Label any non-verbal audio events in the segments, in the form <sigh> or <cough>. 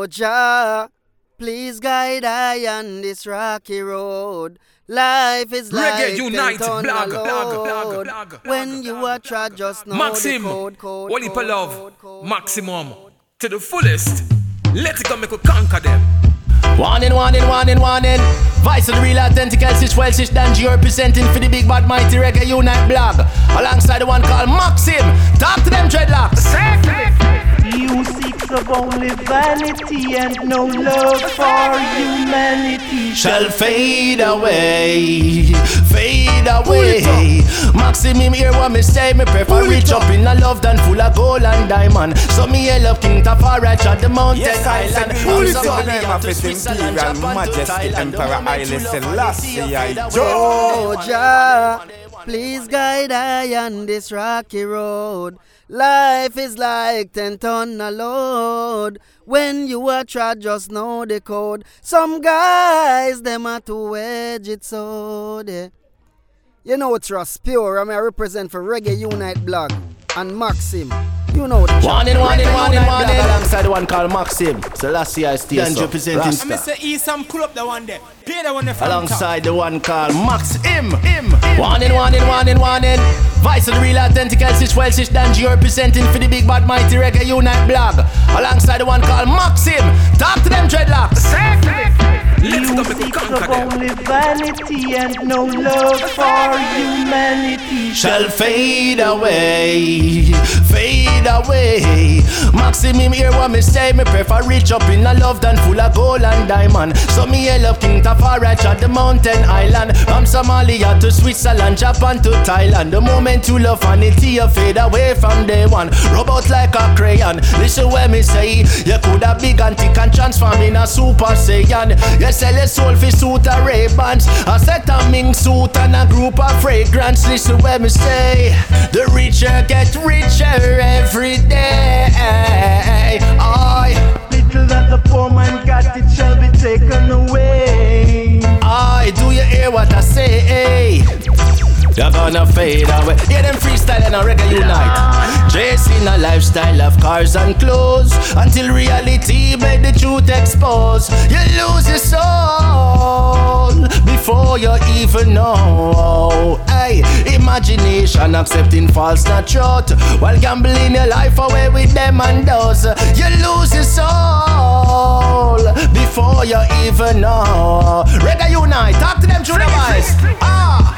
Oh, Jah, please guide I on this rocky road. Life is like Unite, ten blog, a blog, blog, blog, blog, When you are trod, just know Maxim, the code, code, Wally code, love, code, code, maximum, to the fullest. Let it go, make we conquer them. Warning, warning, warning, warning. Vice of the real authentic Elsish Welsh Danji representing for the big bad mighty reggae unite blog. Alongside the one called Maxim. Talk to them dreadlocks. You seeks of only vanity and no love for humanity. Shall fade away, fade away. Maximum hear what me say, me prefer rich up in a love than full of gold and diamond. So me hail up King Tafari at the mountain Yes, I island. said, From pull it Somalia up, name of to His Switzerland, Imperial Japan to Majesty Emperor The moment Haile you love Selassie, vanity, Please guide I on this rocky road. Life is like ten ton a load. When you are trod, just know the code. Some guys, them are wedge it so they. You know trust pure. I mean, represent for Reggae Unite blog and Maxim. You know the Warning, warning, Reggae warning, Unite warning. blog. Alongside the one called Maxim. Selassie I stay so. representing- Rasta. I'm Mr. E Sam pull up the one there. Pay the one there from top. Alongside the one called Max Im. Im. Warning, warning, warning, warning. Vice of the real authentic Elsish Welsh Danji representing for the big bad mighty reggae unite blog. Alongside the one called Maxim. Talk to them dreadlocks. Let it You go, make we seek conquer of only vanity and no love for humanity. Shall fade away, fade away. Maximum hear what me say, me prefer rich up in a love than full of gold and diamond. So me hail up King Tafari at the mountain island. From Somalia to Switzerland, Japan to Thailand. The moment you love vanity, you fade away from day one. Rub out like a crayon. Listen what me say, you could have big and thick and transform in a super saiyan. You sell a soul for suit a Ray-Bans, a set of mink suit and a group of fragrance. Listen what me say, the richer get richer every day. I, Little that the poor man got, it shall be taken away. I, do you hear what I say? You're gonna fade away. Yeah, them freestyle and a reggae unite. Chasing a lifestyle of cars and clothes until reality made the truth expose. You lose your soul before you even know. Hey, imagination accepting false not truth while gambling your life away with them and those. You lose your soul before you even know. Reggae unite, talk to them through the voice. Ah.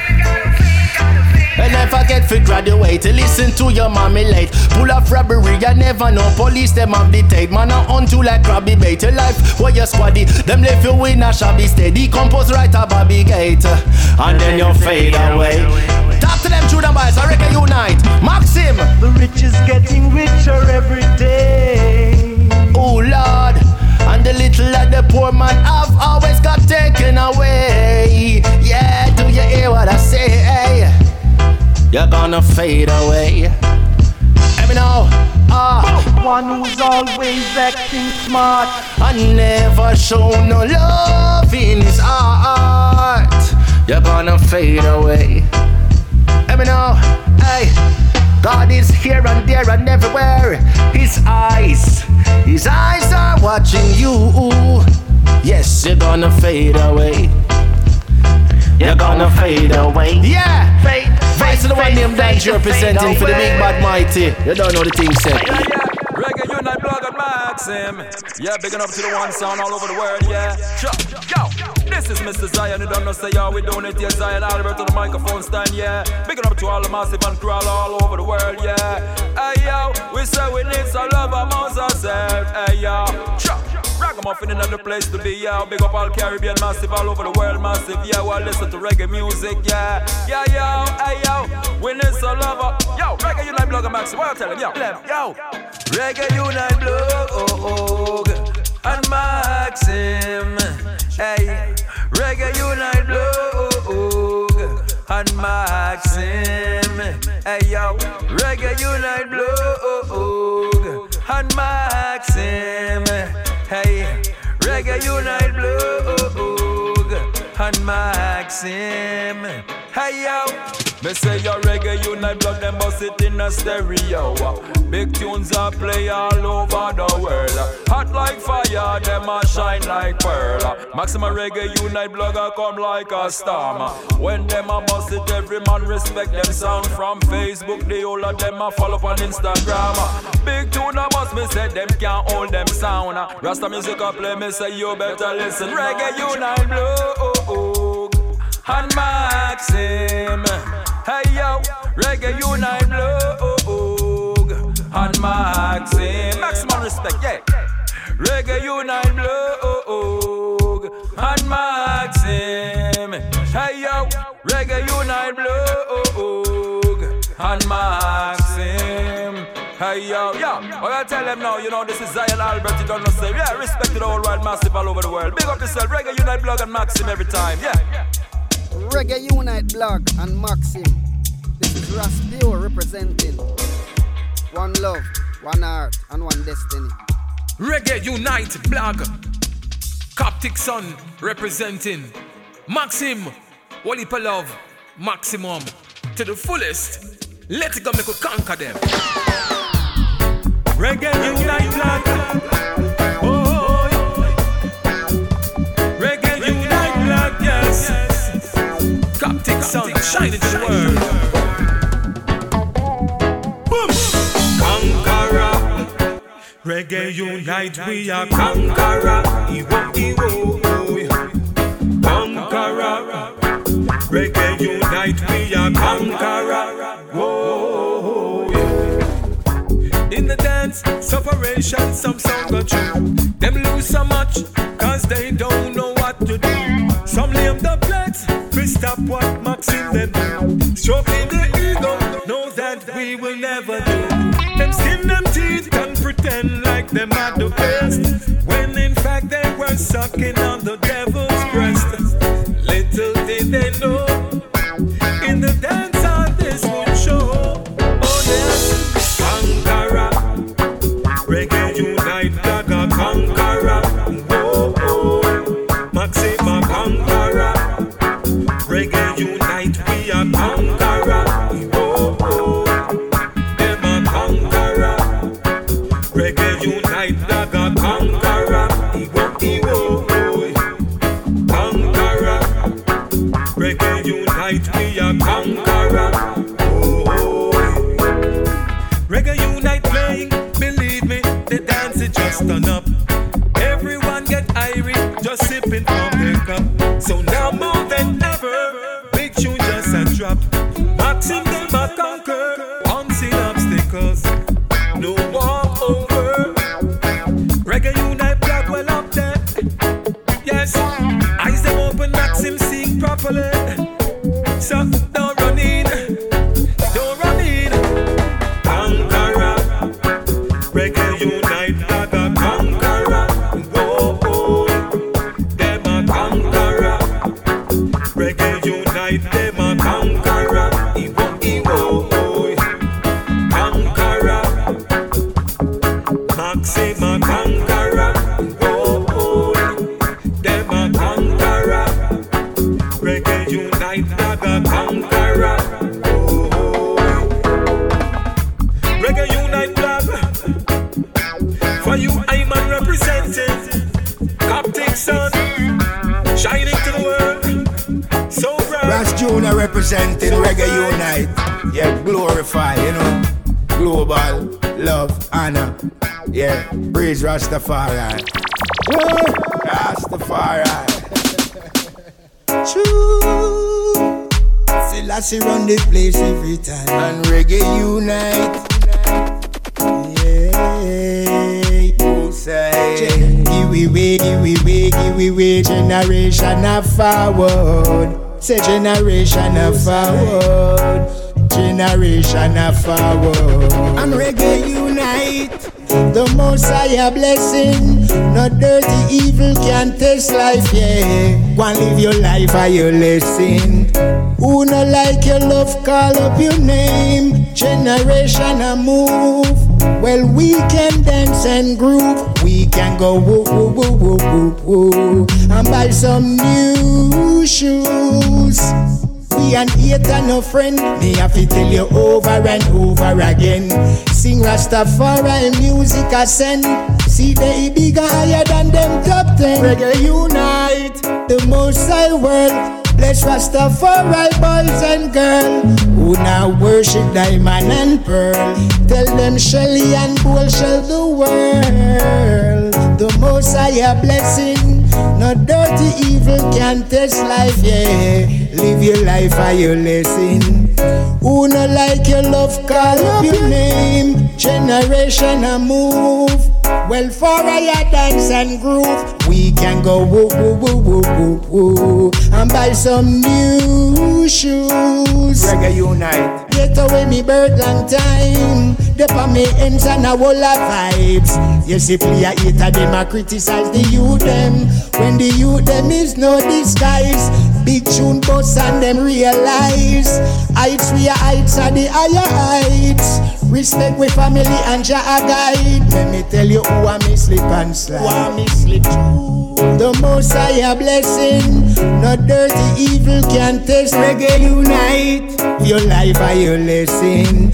And never get fi graduate Listen to your mommy late. Pull off robbery, you never know Police them have tape. Man I hunt you like crabby bait life, where you squaddy Them left you in a shabby state. Decompose right a Bobby gate. And then you fade away. Talk to them the boys I reckon unite. Maxim. The rich is getting richer every day. Gonna fade away Let me know Ah One who's always acting smart. I never show no love in his heart. You're gonna fade away. Let me know, hey. God is here and there and everywhere. His eyes, his eyes are watching you. Yes, you're gonna fade away. You're gonna fade away. Yeah, fade. Vice to the one named Danji representing for the big bad mighty. You don't know the thing said. Yeah, yeah. Reggae Unite blog and Maxim. Yeah, big up to the one sound all over the world, yeah. Sure. Yo, this is Mr. Zion. You don't know, say, yo, we doing it, yeah. Zion Albert to the microphone stand, yeah. Big up to all the massive and crawl all over the world, yeah. Hey, yo, we say we need some love amongst ourselves, hey, yo. Sure. Ragamuffin in the place to be, yeah. Big up all Caribbean massive, all over the world massive, yeah. Well, listen to reggae music, yeah. Yeah, yo, hey, yo. We need some love, yo. Reggae Unite blog and Maxim. What you telling, yo? Yo. Reggae Unite blog and Maxim. Hey, Reggae Unite blog and Maxim. Hey yo, Reggae Unite Blog and Maxim. Hey, Reggae Unite Blog and Maxim. Hey yo. Me say your reggae unite blog, them bust it in a stereo. Big tunes are play all over the world. Hot like fire, them a shine like pearl. Maximum reggae unite a come like a storm. When them a bust it, every man respect them sound. From Facebook, the whole of them a follow up on Instagram. Big tune a bust, me say them can't hold them sound. Rasta music a play, me say you better listen. Reggae unite blog and Maxim. Hey yo, reggae unite blog and Maxim. Maximum respect, yeah. Reggae unite blog and Maxim. Hey yo, reggae unite blog and Maxim. Hey yo, yo, oh, what I tell them now, you know, this is Zion Albert, you don't know, say, yeah, respect the whole world, massive all over the world. Big up yourself, Reggae Unite Blog and Maxim every time, yeah. Reggae Unite blog and Maxim. This is Raspio representing one love, one heart, and one destiny. Reggae Unite blog. Coptic Sun representing Maxim. Walipa love, maximum to the fullest. Let it go, make we conquer them. Reggae Unite blog. Sound shining to the world. Boom! Conqueror. Reggae unite, we are conqueror. Ewo, ewo, conqueror. Reggae unite, we are. Whoa, In the dance, separation, some sound go true. Them lose so much, cause they don't know were sucking Reggae Rastafari. Yeah, Rastafari. True. Selassie run the place every time. And Reggae Unite. Yeah. Who say? Give we way, give we way, give we way. Generation of forward. Say generation of forward. Generation of forward. And Reggae Unite. The most higher blessing. No dirty evil can taste life, yeah. Go and live your life by your lesson. Who no like your love, call up your name. Generation a move. Well, we can dance and groove. We can go woo woo woo woo woo woo. And buy some new shoes. We and hater no friend. Me have to tell you over and over again. Sing Rastafari music I send. See they bigger higher than them top ten. Reggae unite the most I world. Bless Rastafari boys and girls who now worship diamond and pearl. Tell them Shelly and Bull shall the world. The most higher blessing, no dirty evil can test life, yeah. Live your life by your lesson. Like your love, call up your name. Generation a move. Well, for a dance and groove, we can go woo woo woo woo woo woo and buy some new shoes. Reggae unite. Get away me bird long time. They pa me ends and a whole of vibes. You see, play a hater, them a criticize the youth them. When the youth them is no disguise. Big tune boss and them realize heights we are heights are the higher heights. Respect with family and Jah guide. Let me tell you who I me slip and slide. Who I me slip through. The most higher blessing, no dirty evil can taste. Reggae unite your life by your lesson.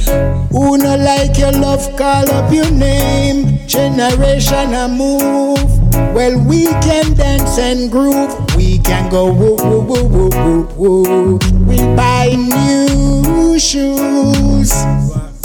Who no like your love, call up your name. Generation a move. Well, we can dance and groove. We can go woo woo woo woo woo woo. We buy new shoes.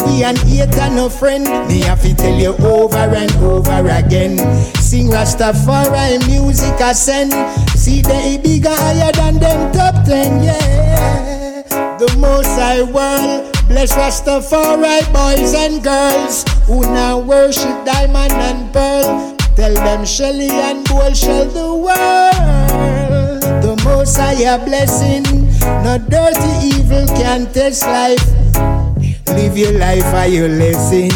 We and hater no friend. Me have to tell you over and over again. Sing Rastafari music I send. See they bigger higher than them top ten, yeah. The most I world. Bless Rastafari boys and girls who now worship diamond and pearl. Tell them Shelly and Bull shall the world. The most higher blessing. No dirty evil can taste life. Live your life by your lesson.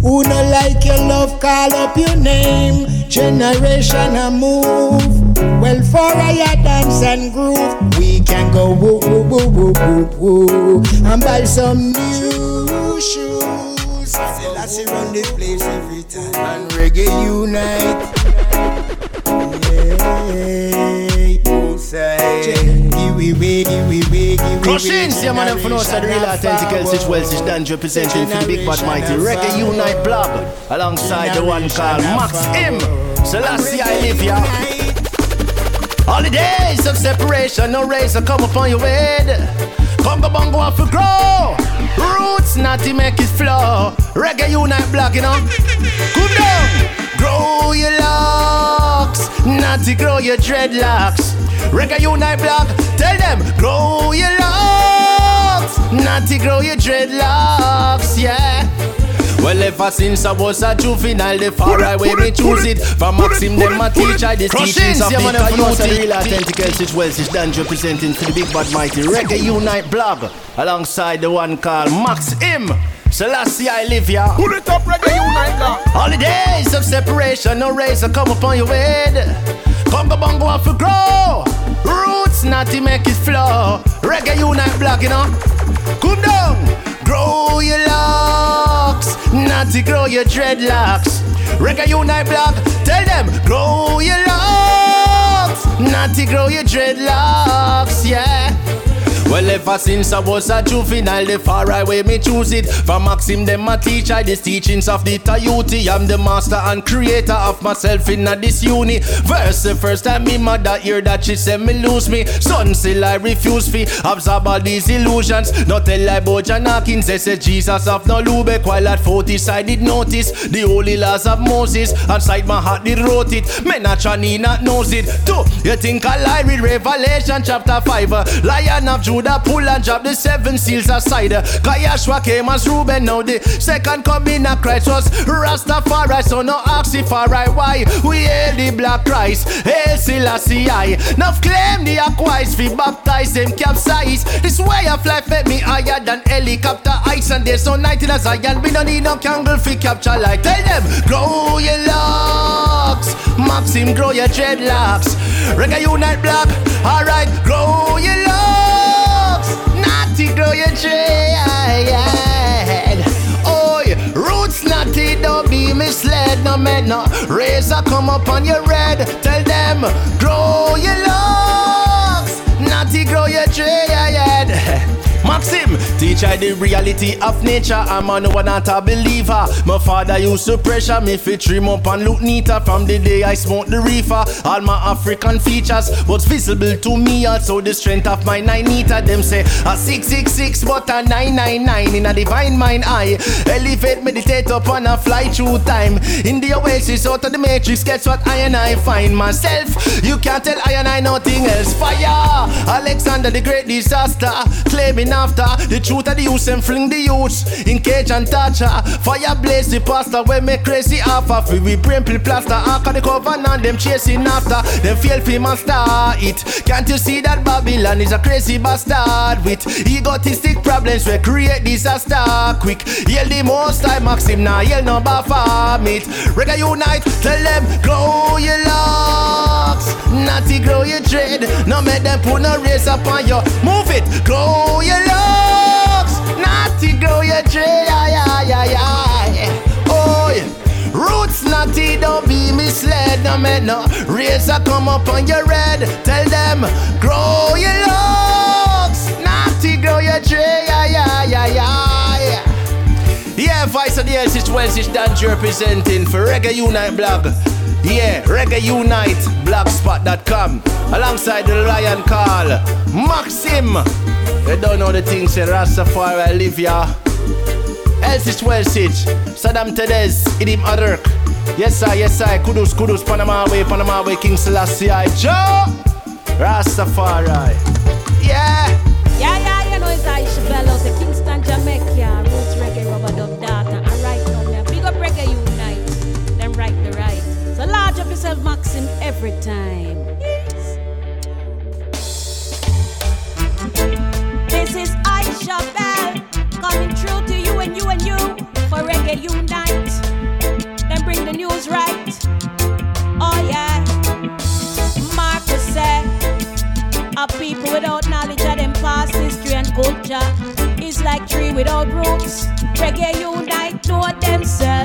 Who no like your love, call up your name. Generation a move. Well, for a dance and groove, we can go woo woo woo woo woo woo and buy some new shoes. Selassie run the place every time and reggae unite. Yeah, who say? We we we we Crushings, yeah man, I'm for no side the real authentic Elsich Welsh Dange representing for the big bad mighty Reggae Unite blog alongside the one called Maxim. Selassie I live ya. Holidays of separation, no razor come upon your head. Congo bongo have to grow. Roots not to make it flow. Reggae Unite blog, you know. Come down. Grow your locks, not to grow your dreadlocks. Reggae Unite blog, tell them grow your locks, not to grow your dreadlocks, yeah. Well, ever since I was a juvenile, the far right way me choose it. From Maxim, them my teacher, the teachings of the coyote. Real authentic Elsich Welsh Dange representing for the big bad mighty Reggae Unite blog alongside the one called Maxim. Selassie I live ya. Pull it up, Reggae unite now. Holidays of separation, no razor come upon your head. Congo bongo have to grow. Roots not to make it flow. Reggae unite block, you know. Come down. Grow your locks, not to grow your dreadlocks. Reggae unite block, tell them grow your locks, not to grow your dreadlocks, yeah. Well, ever since I was a juvenile, the far right way me choose it. From Maxim, them my teacher, these teachings of the Tayuti. I'm the master and creator of myself in a this uni. Verse the first time me mother hear that she said me lose me. Son still I refuse fi absorb all these illusions. Not tell I about John Hawkins, they say Jesus of no Lubeck. While at 40 side did notice the holy laws of Moses. Inside my heart did wrote it. Me naturally not knows it. Two, you think I lie with Revelation chapter 5. uh, Lion of Judah pull and drop the seven seals aside. Kayashua came as Reuben. Now the second coming of Christ was Rastafari. So no Oxifari. Why we hail the black Christ? Hail Selassie I. Now claim the aquais fi baptize them capsize. This way of life make me higher than helicopter nights and days, no night in a Zion. We don't need no candle for capture light. Tell them, grow your locks. Maxim, grow your dreadlocks. Reggae Unite Black, alright, grow your locks. Grow your dread. Oi, roots natty, don't be misled. No man, no razor come up on your red. Tell them, grow your locks. Natty, grow your dread. Maxim, teach I the reality of nature. I'm a no one not a believer. My father used to pressure me fi trim up and look neater. From the day I smoked the reefer, all my African features was visible to me. Also the strength of my nine meter. Them say a six six six, but a nine nine nine in a divine mind. I elevate, meditate upon a fly through time. In the oasis out of the matrix, guess what I and I find myself. You can't tell I and I nothing else. Fire, Alexander the Great disaster, claiming after the truth of the youth and fling the youths in cage and torture. Fire blaze the pastor when me crazy offer. Free we brain pill plaster. After the covenant, them chasing after. Them feel fi master it. Can't you see that Babylon is a crazy bastard with egotistic problems we create disaster quick. Yell the most time Maxim now, yell number farm it. Reggae unite, tell them grow your locks, natty grow your dread. No make them put no race upon you. Move it, grow your locks, natty grow your dread. Yeah, yeah, yeah, yeah. Oh. Roots natty, don't be misled. No make no razor come up on your head. Tell them, grow your locks, natty grow your dread. Yeah, yeah, yeah, yeah, yeah. Vice of the Elsich Welsh Danji representing for Reggae Unite blog. Yeah, Reggae Unite blogspot.com alongside the Lion Call. Maxim. They don't know the things say Rastafari live ya. Elsich Welsh, Saddam Tedes, Idim Adirk. Yes, I, yes, I. Kudus, Kudus, Panama Way, Panama Way, King Selassie, I. Joe! Rastafari. Yeah! Yeah, yeah, you know it's Aisha Bell out of Kingston, Jamaica. Yourself, Maxim, every time. Yes. This is Aisha Bell coming through to you and you and you for reggae unite. Then bring the news right. Oh yeah. Marcus said. A people without knowledge of them past history and culture is like tree without roots. Reggae unite, know themselves.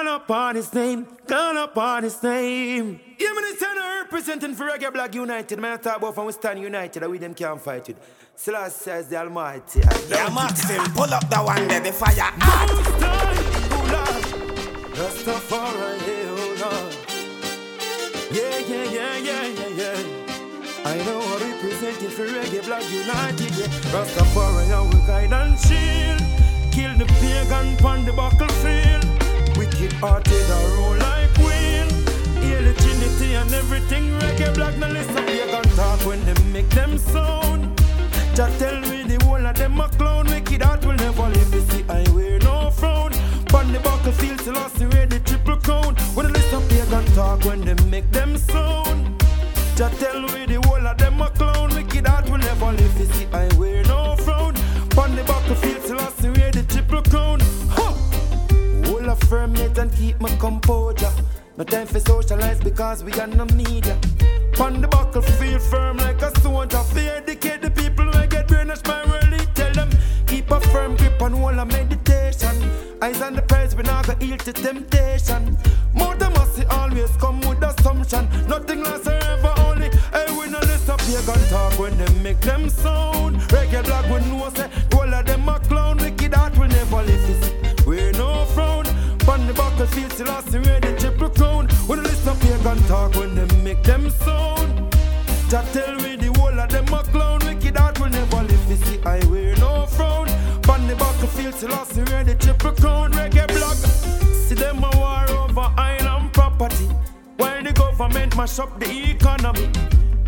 Call upon his name, call upon his name. Yeah, man, it's tenor representing for Reggae Black United. Man, I talk about from we stand united, and we them can't fight it. Celeste says the Almighty. I Yeah, doubt it. Maxim, pull up that one there, the fire. Most time, oh Lord, Rastafari, yeah, oh Lord. Yeah, yeah, yeah, yeah, yeah, yeah. I know I represent it for Reggae Black United, yeah. Rastafari, I will guide and shield. Kill the pagan on the battlefield. Wicked hearted, I roll like wheel. Heal the Trinity and everything. Reggae Black, now listen, pagan talk when they make them sound. Just tell me the whole of them a clown Wicked heart will never leave me see I wear no frown On the battlefield till I see where the triple crown When the list of pagan talk when they make them sound Just tell me the whole of them a clown Wicked heart will never leave me see I wear no frown On the battlefield keep my composure. No time for socialize because we got no media. On the buckle, feel firm like a soldier. For educate the people who get brainwashed by worldly. Tell them keep a firm grip on all of meditation. Eyes on the prize, we not gonna yield to temptation. More than mercy always come with assumption. Nothing lasts forever only. Hey, we no listen pagan talk when they make them sound. Reggae black we know say all of them a clown. Wicked heart will never leave this. On the battlefield till I see where the triple crown. When the listen pagan talk when they make them sound. Just tell me the whole of them a clown. Wicked heart will never leave me see I wear no frown. On the battlefield till I see where the triple crown. Reggae black. See them a war over island property. While the government mash up the economy.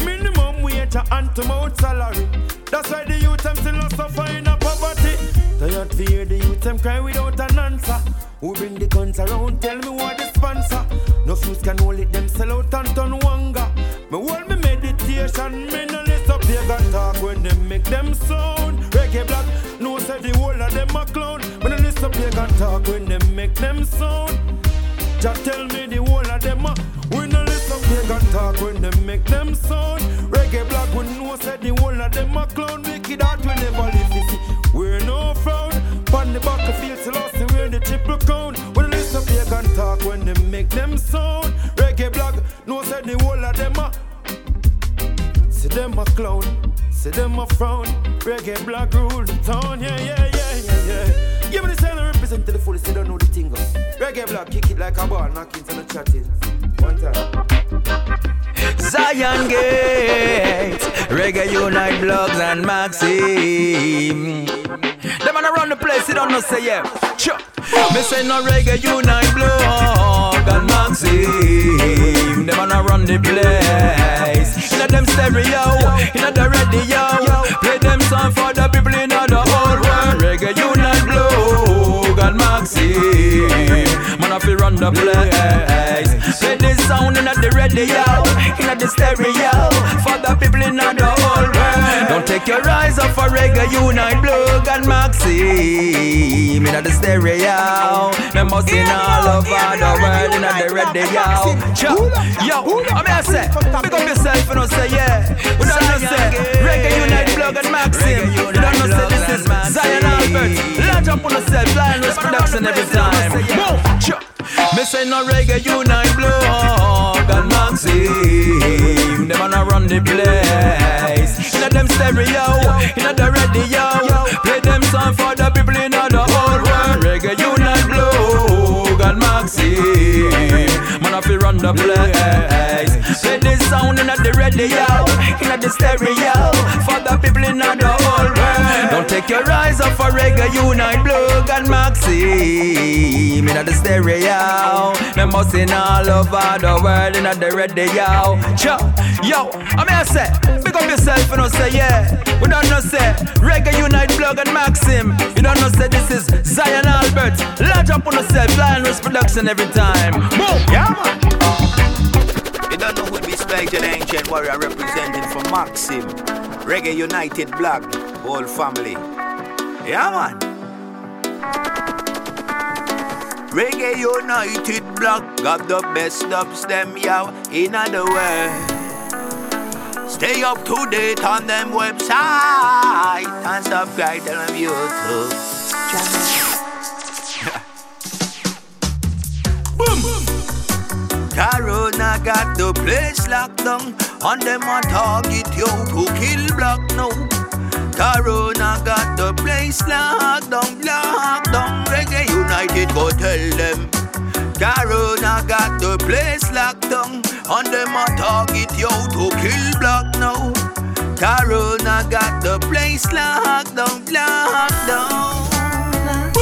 Minimum wage and to mouth salary. That's why the youth them still suffer in a poverty. Tired to hear the youth them cry without an answer. Who bring the guns around? Tell me what the sponsor. No fuse can hold it, them sell out and turn wanga. Me hold me meditation, me no listen pagan talk when them make them sound. Reggae black, no say the whole of them a clown. Me no listen pagan talk when them make them sound. Just tell me the whole of them a We no pagan talk when them make them sound Reggae black we know say the whole of them a clown Wicked heart we never leave this see We're no frown On the battlefield till us we're the triple crown We no listen talk when them make them sound Reggae black know say the whole of them a See them a clown See them a frown Reggae black rule the town Yeah yeah yeah yeah yeah yeah, me the sound I represent to the fullest, they don't know the thing. go. Reggae block, kick it like a ball, knocking into the chatting. One time. Zion Gate, Reggae Unite Blogs and Maxim. Them wanna run the place, you don't know say yeah. Sure. Me say no Reggae Unite Blog and Maxim. Them wanna run the place. Inna them stereo, inna the radio. Play them song for the people inna the whole world. Reggae Unite Blog and Maxim. Man, I feel run the place. Play this sound inna the radio, inna the stereo for the people inna the whole world. Don't take your eyes off a Reggae Unite Blog and Maxim inna the stereo. Them must in all over the world inna the radio. Yo, yo, I'm here say, pick up yourself and say yeah. We don't know say Reggae Unite Blog and Maxim. You don't know say this is Zion Albert. Launch up on yourself, Lioness Production every time. Me say no reggae unite blog and Maxim Them wanna run the place. Inna them stereo, inna the radio. Play them song for the people inna the whole world. Reggae unite blog and Maxim Man I feel run the place. Play this sound in the radio, in the stereo, for the people in the whole world. Don't take your eyes off for reggae unite, Blue and Maxim in the stereo. Me must in all over the world in the radio. Yo, yo, I'm here say, pick up yourself and you say yeah. We don't know say reggae unite, Blue and Maxim. You don't know say this is Zion Albert. Lodge up on yourself, Lioness production every time. Boom, yeah man. You don't know who be Spectral Ancient Warrior representing for Maxim. Reggae United Black, whole family. Yeah, man. Reggae United Black got the best dubs them yow in the world. Stay up to date on them website and subscribe to them YouTube <laughs> Corona got the place locked down And them a target yo to kill black now. Corona got the place locked down, locked down. Reggae United go tell them. Corona got the place locked down. And them a target yo to kill black now. Corona got the place locked down, locked down.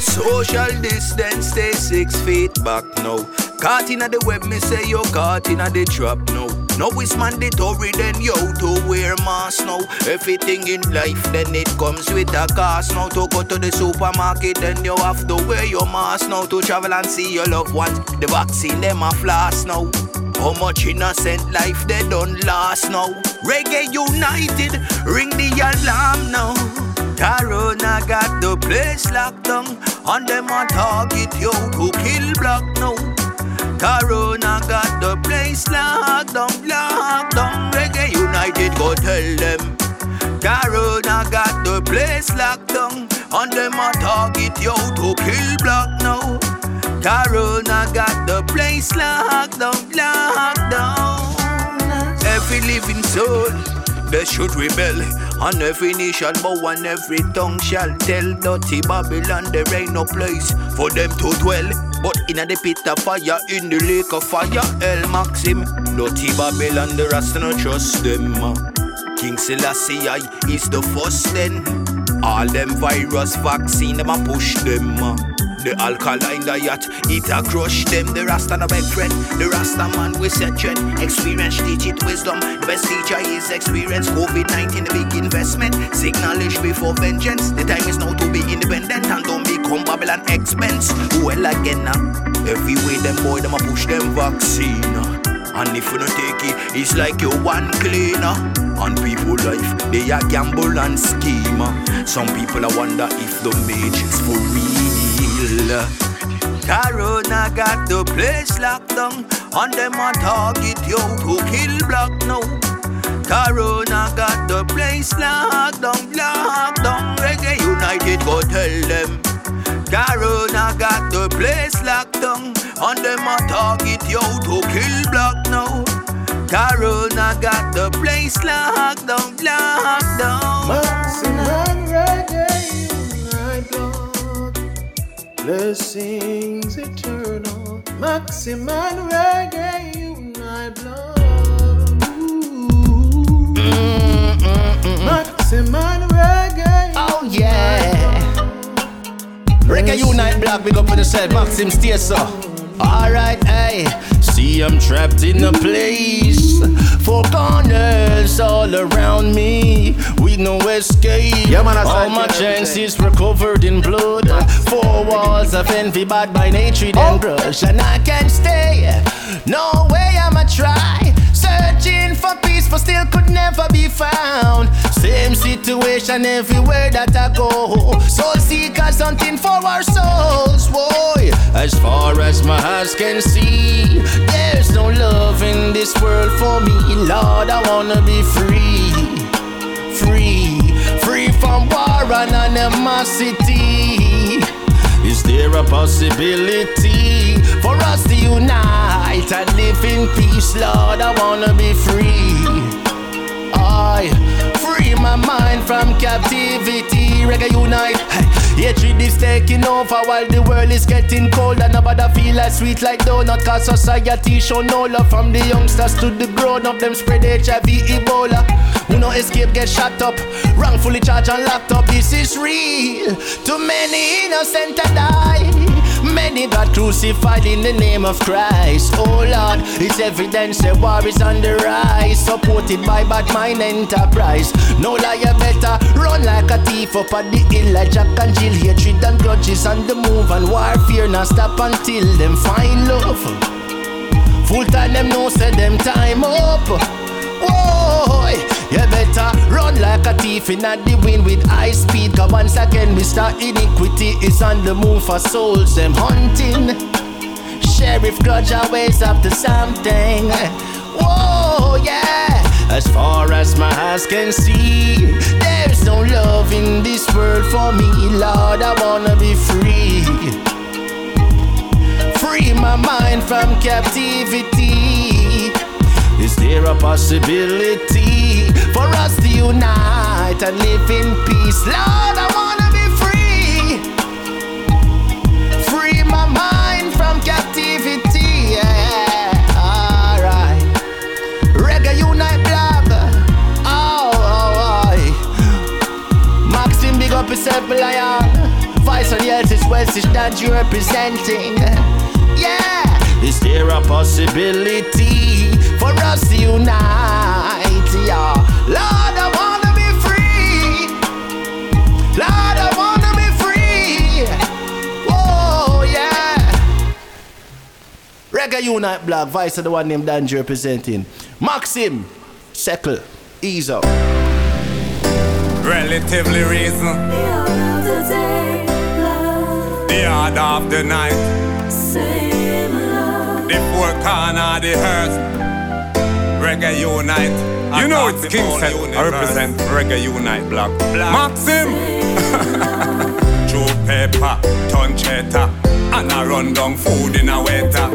Social distance, stay six feet back now. Caught in the web, me say you caught in the trap now. No, it's mandatory then you to wear mask now. Everything in life then it comes with a cost now. To go to the supermarket then you have to wear your mask now. To travel and see your loved ones, the vaccine them a floss now. How much innocent life they don't last now. Reggae United, ring the alarm now. Corona got the place locked down And them a target you to kill black now Corona the place locked down, locked down. Reggae United go tell them. Corona got the place locked down. And them a target you to kill block now. Corona got the place locked down, locked down. Every living soul they should rebel. And every nation bow and every tongue shall tell. Dirty Babylon there ain't no place for them to dwell. But in the pit of fire, in the lake of fire El Maxim, dirty Babylon, the rest no trust them. King Selassie I is the first then. All them virus vaccine, them a push them the alkaline diet, it a crush them. The Rasta no beg friend, the Rasta man we set trend. Experience teach it wisdom. The best teacher is experience. COVID 19 the big investment. Knowledge before vengeance. The time is now to be independent and don't become Babylon expense. Well again now, every way them boy them a push them vaccine. And if you don't take it, it's like you one cleaner. And people life, they a gamble and scheme. Some people I wonder if the magic's for real. Corona got the place locked down And them a target you to kill black now. Corona got the place locked down, locked down Reggae United go tell them. Corona got the place locked down And them a target you to kill black now. Corona got the place locked down, locked down. Maximum reggae Blessings eternal Maximum reggae unite blog Ooh. Maximum reggae Oh yeah Reggae Unite Black, big up for the set. Maxim stay so. Alright, hey. See, I'm trapped in a place. Four corners all around me, with no escape. Yeah, man, all my chances were covered in blood. Four walls of envy, bad by nature, then brush, and I can't stay. No way I'ma try. Searching for peace, but still could never be found. Same situation everywhere that I go. Soul seekers hunting for our souls, boy. As far as my eyes can see, there's no love in this world for me. Lord, I wanna be free, free, free from war and animosity. Is there a possibility for us to unite and live in peace, Lord? I wanna be free. I my mind from captivity. Reggae unite. Hatred is taking over while the world is getting colder. Nobody feel as sweet like donut. Cause society show no love from the youngsters to the grown up. Them spread HIV, Ebola. Who no escape get shot up. Wrongfully charged and locked up. This is real. Too many innocent to die. Many got crucified in the name of Christ. Oh Lord, it's evidence that war is on the rise. Supported by bad mind enterprise. No liar better run like a thief up at the hill like Jack and Jill. Hatred and grudges on the move and warfare not stop until them find love. Full time them know say them time up. Thief in the wind with high speed. Cause once again, Mr. Iniquity is on the move for souls, them hunting. Sheriff Grudge always up to something. Whoa, yeah. As far as my eyes can see, there's no love in this world for me. Lord, I wanna be free. Free my mind from captivity. Is there a possibility for us to unite and live in peace? Lord, I wanna be free. Free my mind from captivity. Yeah, alright. Reggae Unite blog. Oh, oh, oh. Maxim, big up yourself, lion. Vice on the Elsis West is that you're representing. Yeah. Is there a possibility? for us to unite, yeah. Lord, Reggae Unite blog, Vice of the one named Danji representing. Maxim, Settle, ease up. Relatively reason. The order of the night. The four corner of the earth. Reggae Unite. You know it's King Set. I represent Reggae Unite blog. Maxim. <laughs> True paper, ton cheddar, I run down food in a waiter.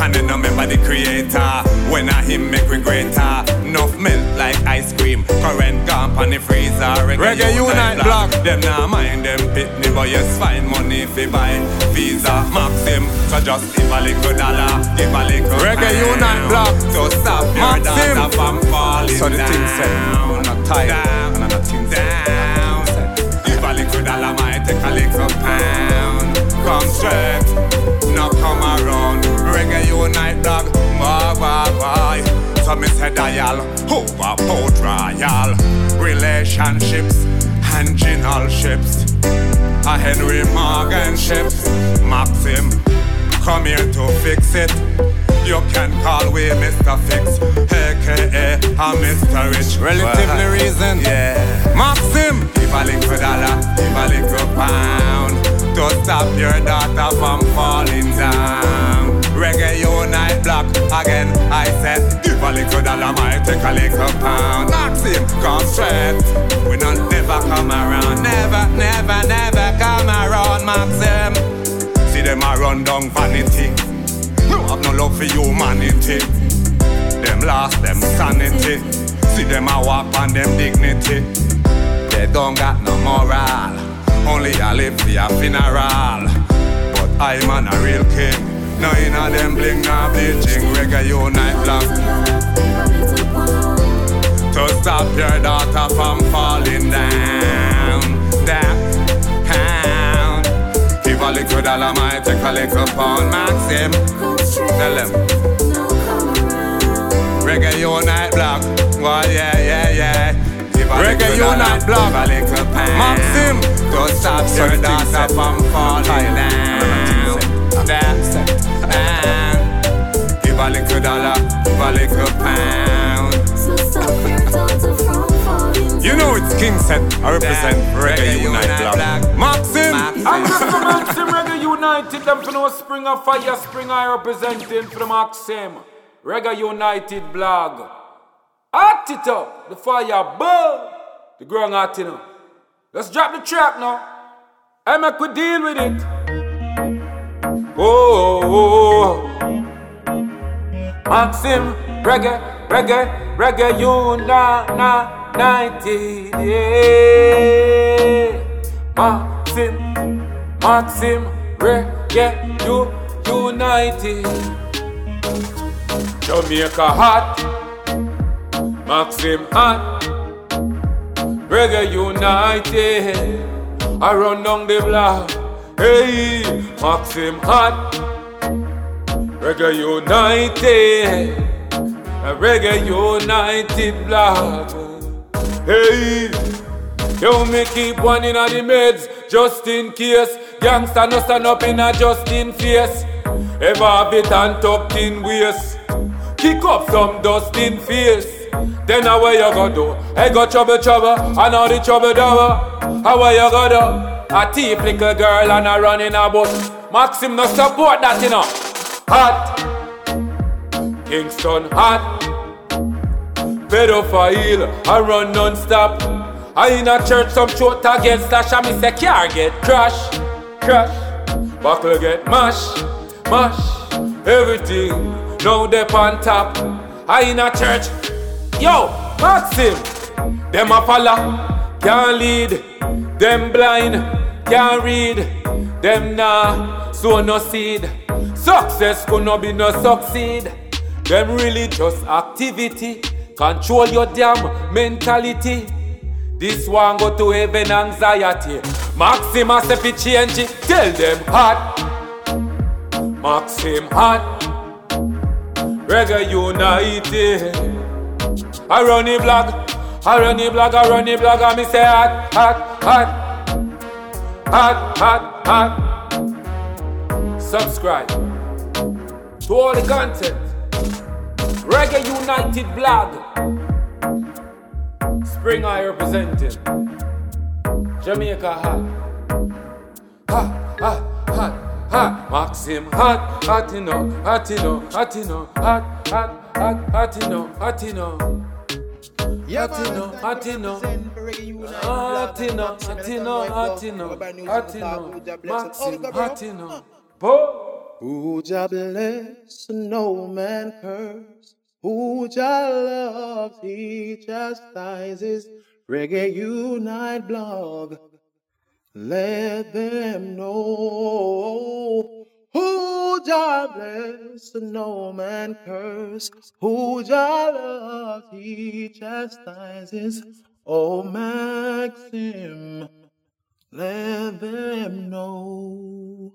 And then remember the creator. When I him make we greater. Enough melt like ice cream. Current gone on the freezer. Reggae, Reggae Unite blog. Them nah mind them pitney, but yes, find money if you buy Visa, Maxim. So just give a little dollar, give a little Reggae Unite blog. So stop your from falling So the thing said, I'm not tired. And I'm not thing down. Give a little dollar, might take a little pound. Come straight, not come around reggae unite dog. Why, why? So me say dial, over port royal. Relationships, general ships. A Henry Morgan ship. Maxim, come here to fix it. You can call me Mr. Fix, aka I'm Mr. Rich. Relatively reason, yeah. Maxim, give a little dollar, give a little pound to stop your daughter from falling down. Reggae unite blog again. I said, give a little dollar, might take a little pound. Maxim, come straight. We not never come around, never, never, never come around, Maxim. See them a run down vanity. No have no love for humanity. Them lost them sanity. See them a walk on them dignity. They don't got no moral. Only I live for your funeral. But I'm a real king. Nine of them bling now bleaching reggae unite blog To stop your daughter from falling down Down, Give a little dollar, might take a little pound Maxim, tell them. Reggae unite blog Well, yeah, yeah, yeah. Reggae unite blog Maxim, to stop your daughter from falling down Down Give a little dollar, give a little pound. You know it's King Set, I represent Reggae, Reggae Unite blog. Maxim! I'm just the <laughs> Maxim Reggae United, them for no spring of fire, spring I representing for the Maxim. Reggae United blog. Act it up, the fire burn. The ground hot you know. Let's drop the trap now. I make we deal with it. Oh, oh, oh. Maxim, reggae, reggae, reggae, you na na. United, yeah. Maxim, Maxim, reggae, you, united. Jamaica hot, Maxim hot, reggae united. I run down the block, hey, Maxim hot, reggae united. A reggae united block. Hey, yo, me keep one in the meds just in case. Gangsta no stand up in a just in face. Ever bit and tucked in waist. Kick up some dust in face. Then how where you go do? Hey, got trouble, trouble, I know the trouble double. How where you go do? A thief little girl and a run in a bus. Maxim no support that, you know. Hot. Kingston hot. Pedophile, I run non-stop. I in a church, some short against slash, and me say car get crash, crash. Buckle get mash, mash. Everything, now they on top. I in a church, yo, Maxim. Them a follow, can't lead. Them blind, can't read. Them nah, sow no seed. Success could not be no succeed. Them religious activity control your damn mentality. This one go to heaven anxiety. Maxima if it change it, tell them hot. Maxim hot. Reggae United. I run the blog, I run the blog, I run the blog, and me say hot, hot, hot, hot, hot, hot. Subscribe to all the content. Reggae United blog. Spring I representing. Jamaica hot. Hot, hot, hot, hot. Maxim hot, hot know, hot know, hot know, hot, hot, hot, hot know, hot you hot you know, hot you know, Maxim know. Bo. Who Jah bless, no man curse. Who Jah loves, he chastises. Reggae Unite blog. Let them know. Who Jah bless, no man curse. Who Jah loves, he chastises. Oh, Maxim, let them know.